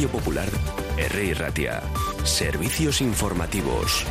Radio Popular, R. Ratia. Servicios informativos.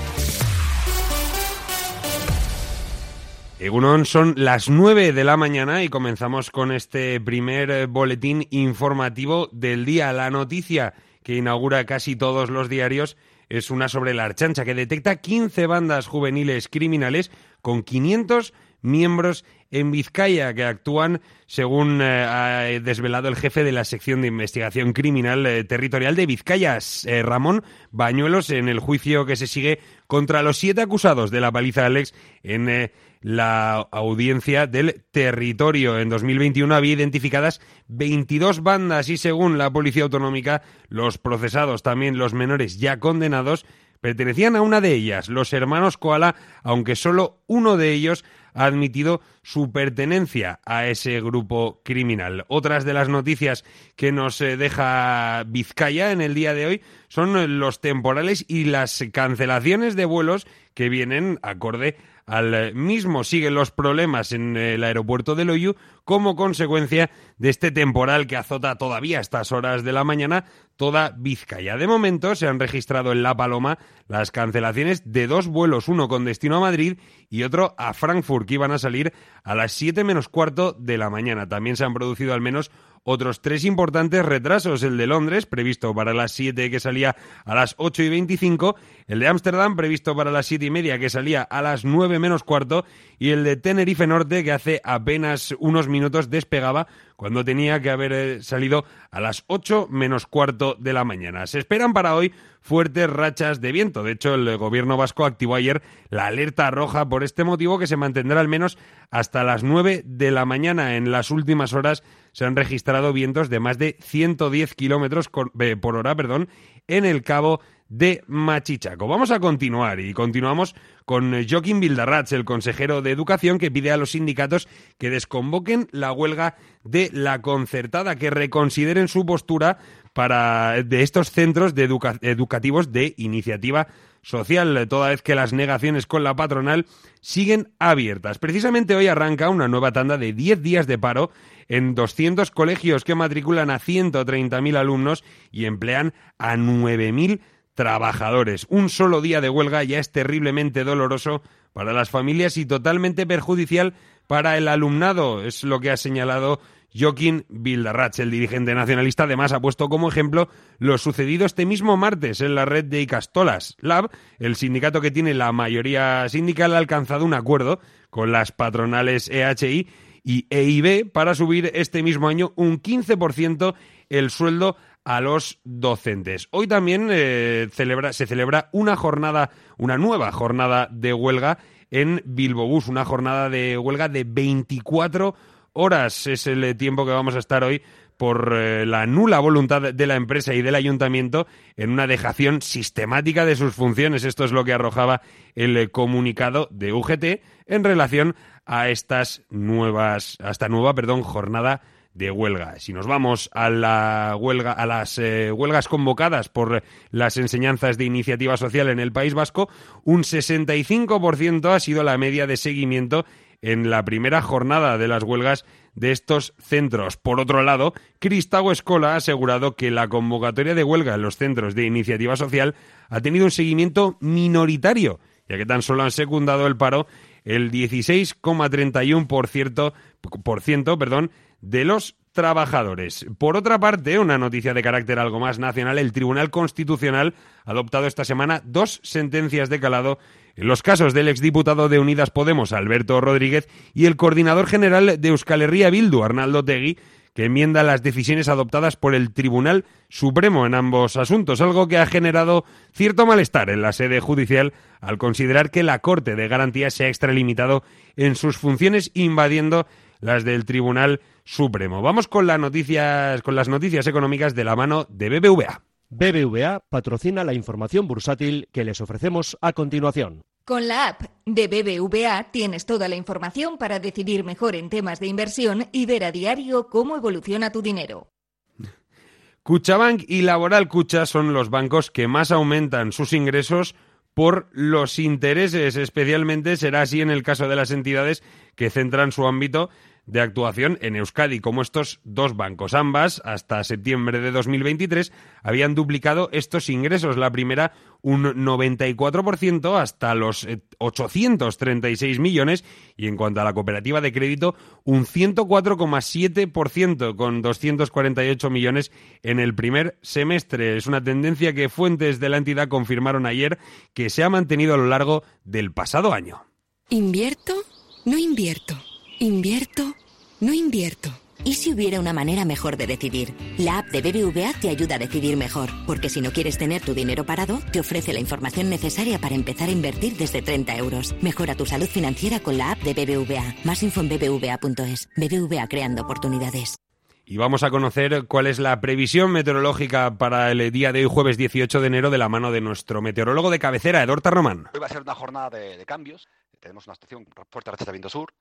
Egunon, son las 9 de la mañana y comenzamos con este primer eh, boletín informativo del día. La noticia que inaugura casi todos los diarios es una sobre la Archancha que detecta 15 bandas juveniles criminales con 500 miembros en Vizcaya que actúan, según eh, ha desvelado el jefe de la sección de investigación criminal eh, territorial de Vizcaya, eh, Ramón Bañuelos, en el juicio que se sigue contra los siete acusados de la paliza Alex en la audiencia del territorio. En 2021 había identificadas 22 bandas y según la Policía Autonómica, los procesados, también los menores ya condenados, pertenecían a una de ellas, los hermanos Koala, aunque solo uno de ellos ha admitido su pertenencia a ese grupo criminal. Otras de las noticias que nos eh, deja Vizcaya en el día de hoy son los temporales y las cancelaciones de vuelos que vienen acorde al mismo. Siguen los problemas en el aeropuerto de Loyu como consecuencia de este temporal que azota todavía a estas horas de la mañana toda Vizcaya. De momento se han registrado en La Paloma las cancelaciones de dos vuelos, uno con destino a Madrid y otro a Frankfurt, que iban a salir a las 7 menos cuarto de la mañana. También se han producido al menos otros tres importantes retrasos. El de Londres, previsto para las 7 que salía a las 8 y 25, el de Ámsterdam, previsto para las 7 y media que salía a las 9 menos cuarto, y el de Tenerife Norte, que hace apenas unos minutos despegaba cuando tenía que haber eh, salido a las 8 menos cuarto de la mañana. Se esperan para hoy fuertes rachas de viento. De hecho, el gobierno vasco activó ayer la alerta roja por este motivo que se mantendrá al menos hasta las 9 de la mañana. En las últimas horas se han registrado vientos de más de 110 kilómetros eh, por hora perdón, en el cabo de Machichaco. Vamos a continuar y continuamos con Joaquín Bildarratz, el consejero de Educación, que pide a los sindicatos que desconvoquen la huelga de la concertada, que reconsideren su postura para de estos centros de educativos de iniciativa social, toda vez que las negaciones con la patronal siguen abiertas. Precisamente hoy arranca una nueva tanda de 10 días de paro en 200 colegios que matriculan a 130.000 alumnos y emplean a 9.000 trabajadores. Un solo día de huelga ya es terriblemente doloroso para las familias y totalmente perjudicial para el alumnado, es lo que ha señalado Joaquín Bildarratz, el dirigente nacionalista, además ha puesto como ejemplo lo sucedido este mismo martes en la red de Icastolas Lab. El sindicato que tiene la mayoría sindical ha alcanzado un acuerdo con las patronales EHI y EIB para subir este mismo año un 15% el sueldo a los docentes. Hoy también eh, se celebra una jornada, una nueva jornada de huelga en Bilbobús, una jornada de huelga de 24 horas. Es el tiempo que vamos a estar hoy por eh, la nula voluntad de la empresa y del ayuntamiento en una dejación sistemática de sus funciones. Esto es lo que arrojaba el comunicado de UGT en relación a estas nuevas, a esta nueva, perdón, jornada de huelga. Si nos vamos a la huelga, a las eh, huelgas convocadas por las enseñanzas de iniciativa social en el País Vasco, un 65% ha sido la media de seguimiento en la primera jornada de las huelgas de estos centros. Por otro lado, Cristago Escola ha asegurado que la convocatoria de huelga en los centros de iniciativa social ha tenido un seguimiento minoritario, ya que tan solo han secundado el paro el 16,31% por ciento, perdón, de los trabajadores. Por otra parte, una noticia de carácter algo más nacional, el Tribunal Constitucional ha adoptado esta semana dos sentencias de calado en los casos del exdiputado de Unidas Podemos, Alberto Rodríguez, y el coordinador general de Euskal Herria Bildu, Arnaldo Tegui, que enmienda las decisiones adoptadas por el Tribunal Supremo en ambos asuntos, algo que ha generado cierto malestar en la sede judicial al considerar que la Corte de Garantía se ha extralimitado en sus funciones invadiendo las del Tribunal Supremo. Vamos con las noticias, con las noticias económicas de la mano de BBVA. BBVA patrocina la información bursátil que les ofrecemos a continuación. Con la app de BBVA tienes toda la información para decidir mejor en temas de inversión y ver a diario cómo evoluciona tu dinero. Cuchabank y Laboral Cucha son los bancos que más aumentan sus ingresos por los intereses. Especialmente será así en el caso de las entidades que centran su ámbito de actuación en Euskadi, como estos dos bancos. Ambas, hasta septiembre de 2023, habían duplicado estos ingresos. La primera, un 94% hasta los 836 eh, millones y en cuanto a la cooperativa de crédito, un 104,7% con 248 millones en el primer semestre. Es una tendencia que fuentes de la entidad confirmaron ayer que se ha mantenido a lo largo del pasado año. ¿Invierto? No invierto. ¿Invierto? No invierto. ¿Y si hubiera una manera mejor de decidir? La app de BBVA te ayuda a decidir mejor, porque si no quieres tener tu dinero parado, te ofrece la información necesaria para empezar a invertir desde 30 euros. Mejora tu salud financiera con la app de BBVA. Más info en bbva.es. BBVA creando oportunidades. Y vamos a conocer cuál es la previsión meteorológica para el día de hoy, jueves 18 de enero, de la mano de nuestro meteorólogo de cabecera, Edorta Román. Hoy va a ser una jornada de, cambios. Tenemos una estación fuerte de viento sur.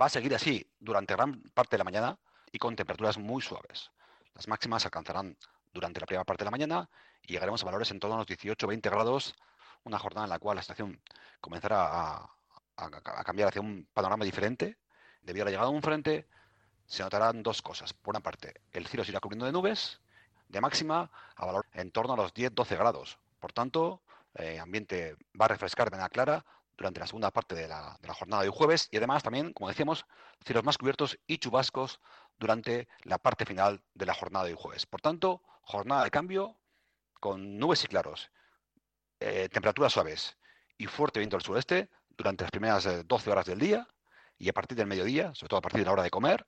Va a seguir así durante gran parte de la mañana y con temperaturas muy suaves. Las máximas alcanzarán durante la primera parte de la mañana y llegaremos a valores en torno a los 18-20 grados, una jornada en la cual la estación comenzará a, cambiar hacia un panorama diferente. Debido a la llegada de un frente, se notarán dos cosas. Por una parte, el cielo se irá cubriendo de nubes, de máxima a valor en torno a los 10-12 grados. Por tanto, eh, ambiente va a refrescar de manera clara durante la segunda parte de la, jornada de jueves y además también, como decíamos, cielos más cubiertos y chubascos durante la parte final de la jornada de jueves. Por tanto, jornada de cambio con nubes y claros, eh, temperaturas suaves y fuerte viento del sureste durante las primeras 12 eh, horas del día y a partir del mediodía, sobre todo a partir de la hora de comer,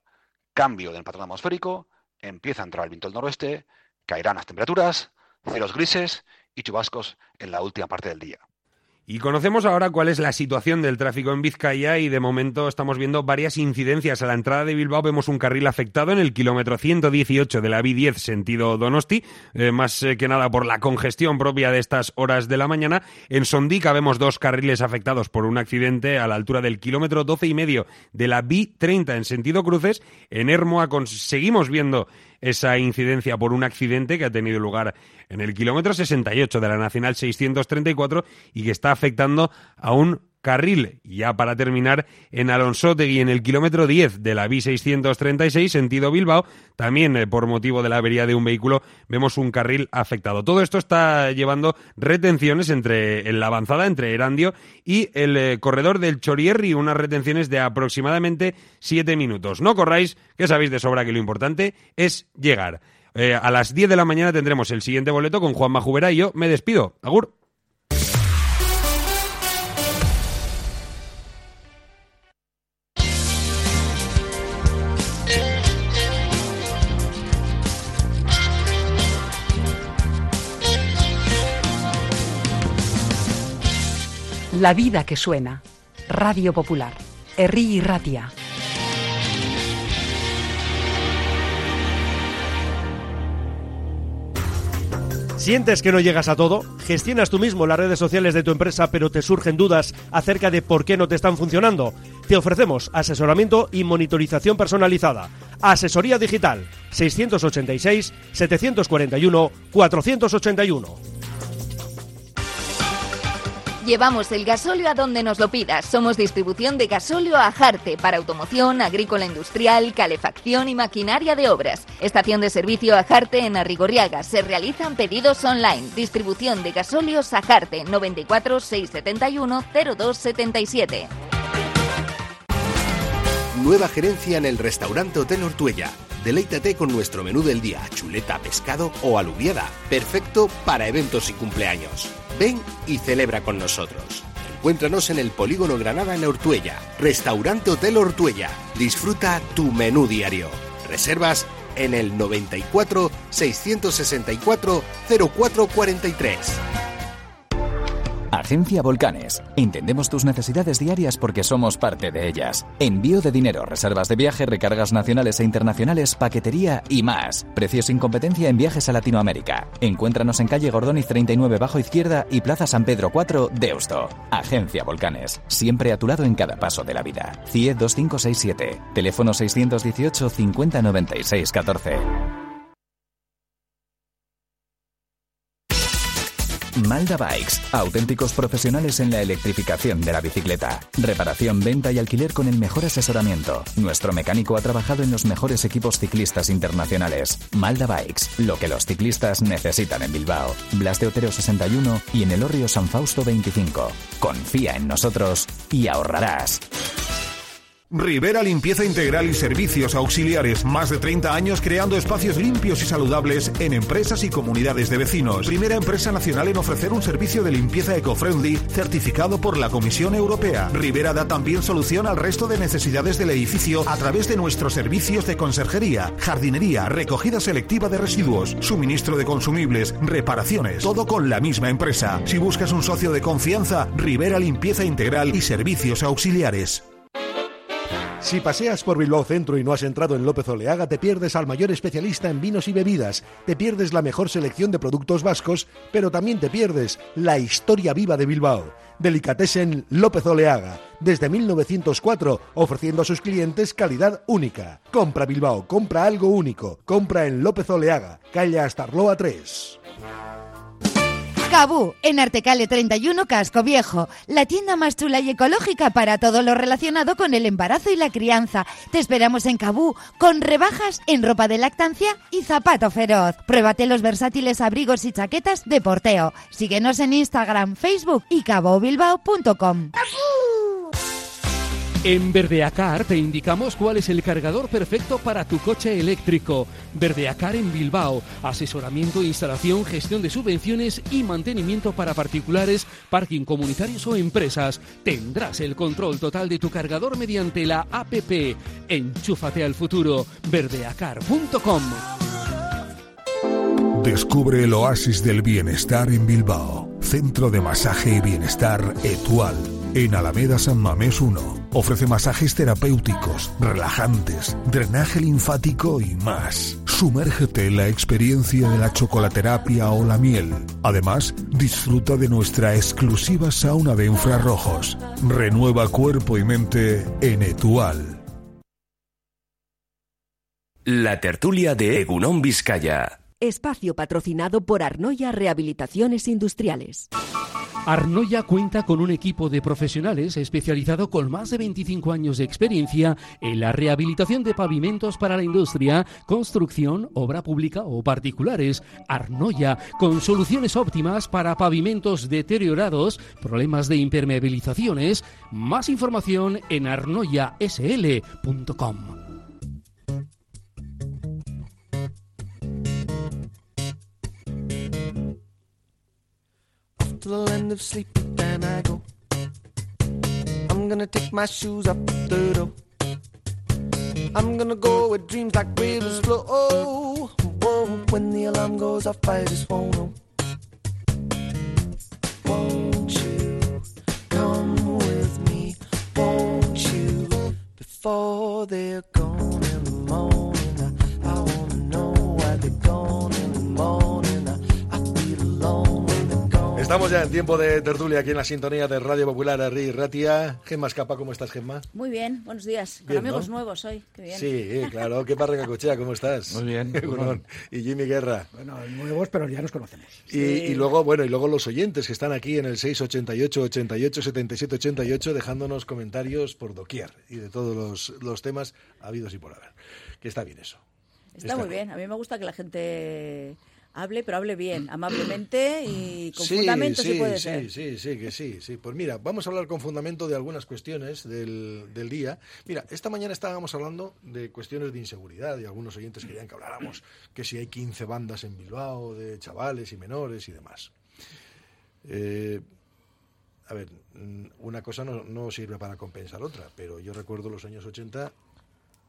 cambio del patrón atmosférico, empieza a entrar el viento del noroeste, caerán las temperaturas, cielos grises y chubascos en la última parte del día. Y conocemos ahora cuál es la situación del tráfico en Vizcaya y de momento estamos viendo varias incidencias. A la entrada de Bilbao vemos un carril afectado en el kilómetro 118 de la B10 sentido Donosti, eh, más eh, que nada por la congestión propia de estas horas de la mañana. En Sondica vemos dos carriles afectados por un accidente a la altura del kilómetro 12 y medio de la B30 en sentido cruces. En Hermoa seguimos viendo esa incidencia por un accidente que ha tenido lugar en el kilómetro 68 de la Nacional 634 y que está afectando a un carril. Ya para terminar, en Alonsotegui, en el kilómetro 10 de la B636, sentido Bilbao, también eh, por motivo de la avería de un vehículo, vemos un carril afectado. Todo esto está llevando retenciones entre en la avanzada entre Erandio y el eh, corredor del Chorierri, unas retenciones de aproximadamente 7 minutos. No corráis, que sabéis de sobra que lo importante es llegar. Eh, a las 10 de la mañana tendremos el siguiente boleto con Juan Majubera y yo me despido. Agur. La vida que suena. Radio Popular. Herri y Ratia. ¿Sientes que no llegas a todo? ¿Gestionas tú mismo las redes sociales de tu empresa pero te surgen dudas acerca de por qué no te están funcionando? Te ofrecemos asesoramiento y monitorización personalizada. Asesoría digital 686 741 481. Llevamos el gasóleo a donde nos lo pidas. Somos distribución de gasóleo a Jarte para automoción, agrícola industrial, calefacción y maquinaria de obras. Estación de servicio a Jarte en Arrigorriaga. Se realizan pedidos online. Distribución de gasóleos a Jarte 94 671 0277. Nueva gerencia en el restaurante Hotel Ortuella. Deleítate con nuestro menú del día, chuleta, pescado o alubiada. Perfecto para eventos y cumpleaños. Ven y celebra con nosotros. Encuéntranos en el Polígono Granada en Ortuella. Restaurante Hotel Ortuella. Disfruta tu menú diario. Reservas en el 94 664 0443. Agencia Volcanes. Entendemos tus necesidades diarias porque somos parte de ellas. Envío de dinero, reservas de viaje, recargas nacionales e internacionales, paquetería y más. Precios sin competencia en viajes a Latinoamérica. Encuéntranos en calle Gordoni 39 bajo izquierda y Plaza San Pedro 4, Deusto. Agencia Volcanes. Siempre a tu lado en cada paso de la vida. CIE 2567. Teléfono 618 50 96 14. Malda Bikes, auténticos profesionales en la electrificación de la bicicleta. Reparación, venta y alquiler con el mejor asesoramiento. Nuestro mecánico ha trabajado en los mejores equipos ciclistas internacionales. Malda Bikes, lo que los ciclistas necesitan en Bilbao. Blas de Otero 61 y en el Orrio San Fausto 25. Confía en nosotros y ahorrarás. Rivera Limpieza Integral y Servicios Auxiliares. Más de 30 años creando espacios limpios y saludables en empresas y comunidades de vecinos. Primera empresa nacional en ofrecer un servicio de limpieza eco-friendly certificado por la Comisión Europea. Rivera da también solución al resto de necesidades del edificio a través de nuestros servicios de conserjería, jardinería, recogida selectiva de residuos, suministro de consumibles, reparaciones. Todo con la misma empresa. Si buscas un socio de confianza, Rivera Limpieza Integral y Servicios Auxiliares. Si paseas por Bilbao Centro y no has entrado en López Oleaga, te pierdes al mayor especialista en vinos y bebidas, te pierdes la mejor selección de productos vascos, pero también te pierdes la historia viva de Bilbao. Delicatessen López Oleaga, desde 1904, ofreciendo a sus clientes calidad única. Compra Bilbao, compra algo único. Compra en López Oleaga, calle Astarloa 3. Cabú, en Artecale 31 Casco Viejo, la tienda más chula y ecológica para todo lo relacionado con el embarazo y la crianza. Te esperamos en Cabú, con rebajas en ropa de lactancia y zapato feroz. Pruébate los versátiles abrigos y chaquetas de porteo. Síguenos en Instagram, Facebook y cabobilbao.com. En Verdeacar te indicamos cuál es el cargador perfecto para tu coche eléctrico. Verdeacar en Bilbao. Asesoramiento, instalación, gestión de subvenciones y mantenimiento para particulares, parking comunitarios o empresas. Tendrás el control total de tu cargador mediante la APP. Enchúfate al futuro. Verdeacar.com. Descubre el oasis del bienestar en Bilbao. Centro de masaje y bienestar Etual. En Alameda San Mamés 1. Ofrece masajes terapéuticos, relajantes, drenaje linfático y más. Sumérgete en la experiencia de la chocolaterapia o la miel. Además, disfruta de nuestra exclusiva sauna de infrarrojos. Renueva cuerpo y mente en Etual. La tertulia de Egunon Vizcaya. Espacio patrocinado por Arnoya Rehabilitaciones Industriales. Arnoya cuenta con un equipo de profesionales especializado con más de 25 años de experiencia en la rehabilitación de pavimentos para la industria, construcción, obra pública o particulares. Arnoya, con soluciones óptimas para pavimentos deteriorados, problemas de impermeabilizaciones. Más información en arnoyasl.com. land of sleep, then I go. I'm gonna take my shoes up the door. I'm gonna go where dreams like rivers flow. Oh, whoa, when the alarm goes off, I just won't know. Won't en tiempo de tertulia aquí en la sintonía de Radio Popular Arri Ratia. Gemma Escapa, ¿cómo estás, Gemma? Muy bien, buenos días. Con Bien, amigos ¿no? nuevos hoy. Qué bien. Sí, claro. ¿Qué parra cochea? ¿Cómo estás? Muy bien. Egunon. Y Jimmy Guerra. Bueno, nuevos, pero ya nos conocemos. Y, y luego, bueno, y luego los oyentes que están aquí en el 688 88 77 88 dejándonos comentarios por doquier y de todos los, los temas habidos y por haber. Que está bien eso. Está, muy bien. A mí me gusta que la gente hable, pero hable bien, amablemente y con Sí, fundamento sí, si puede sí, ser. sí, sí, que sí, sí. Pues mira, vamos a hablar con fundamento de algunas cuestiones del, del día. Mira, esta mañana estábamos hablando de cuestiones de inseguridad y algunos oyentes querían que habláramos que si hay 15 bandas en Bilbao de chavales y menores y demás. Eh, a ver, mm, una cosa no, no sirve para compensar otra, pero yo recuerdo los años 80,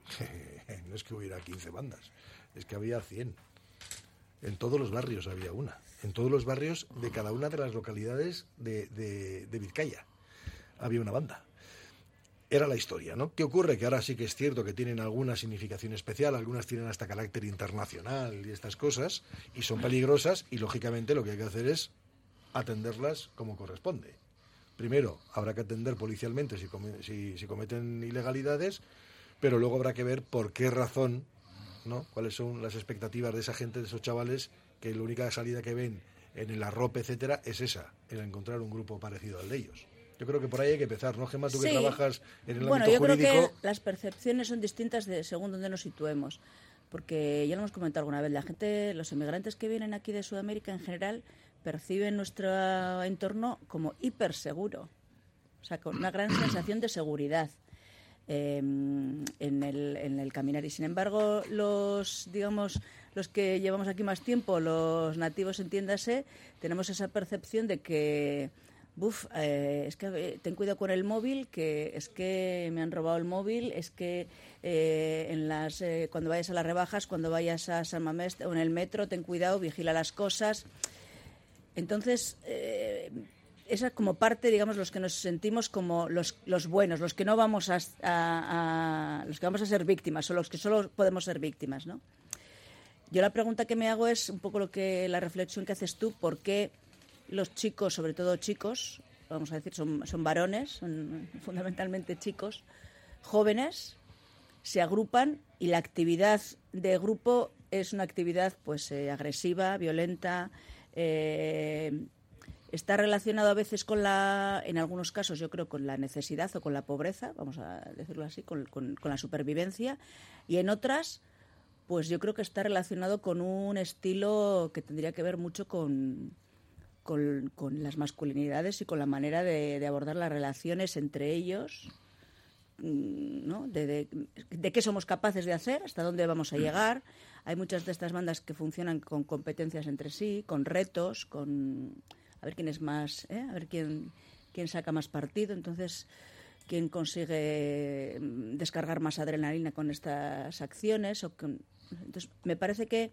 no es que hubiera 15 bandas, es que había 100. En todos los barrios había una. En todos los barrios de cada una de las localidades de, de- Vizcaya había una banda. Era la historia, ¿no? ¿Qué ocurre? Que ahora sí que es cierto que tienen alguna significación especial, algunas tienen hasta carácter internacional y estas cosas, y son peligrosas, y lógicamente lo que hay que hacer es atenderlas como corresponde. Primero, habrá que atender policialmente si, si- si cometen ilegalidades, pero luego habrá que ver por qué razón, ¿no? Cuáles son las expectativas de esa gente, de esos chavales, que la única salida que ven en el arrope, etcétera, es esa, el encontrar un grupo parecido al de ellos. Yo creo que por ahí hay que empezar, ¿no, Gemma? Tú que trabajas en el bueno, ámbito yo jurídico. creo que las percepciones son distintas de, según donde nos situemos. Porque ya lo hemos comentado alguna vez, la gente, los inmigrantes que vienen aquí de Sudamérica en general perciben nuestro entorno como hiperseguro. O sea, con una gran sensación de seguridad eh, en, el, en el caminar. Y sin embargo, los, digamos, los que llevamos aquí más tiempo, los nativos, entiéndase, tenemos esa percepción de que, buf, eh, es que eh, ten cuidado con el móvil, que es que me han robado el móvil, es que eh, en las, cuando vayas a las rebajas, cuando vayas a San Mamés o en el metro, ten cuidado, vigila las cosas. Entonces, esa es como parte, digamos, los que nos sentimos como los, los buenos, los que no vamos a- los que vamos a ser víctimas, o los que solo podemos ser víctimas, ¿no? Yo la pregunta que me hago es un poco lo que la reflexión que haces tú, ¿por qué los chicos, sobre todo chicos, vamos a decir, son, son varones, son fundamentalmente chicos, jóvenes, se agrupan y la actividad de grupo es una actividad pues eh, agresiva, violenta, eh, está relacionado a veces con la, en algunos casos yo creo con la necesidad o con la pobreza, vamos a decirlo así, con, con- la supervivencia, y en otras pues yo creo que está relacionado con un estilo que tendría que ver mucho con, con, con las masculinidades y con la manera de, abordar las relaciones entre ellos, mm, ¿no? De- de qué somos capaces de hacer, hasta dónde vamos a llegar. Hay muchas de estas bandas que funcionan con competencias entre sí, con retos, con a ver quién es más, ¿eh? a ver quién, quién saca más partido. Entonces, quién consigue mm, descargar más adrenalina con estas acciones. O con... Entonces, me parece que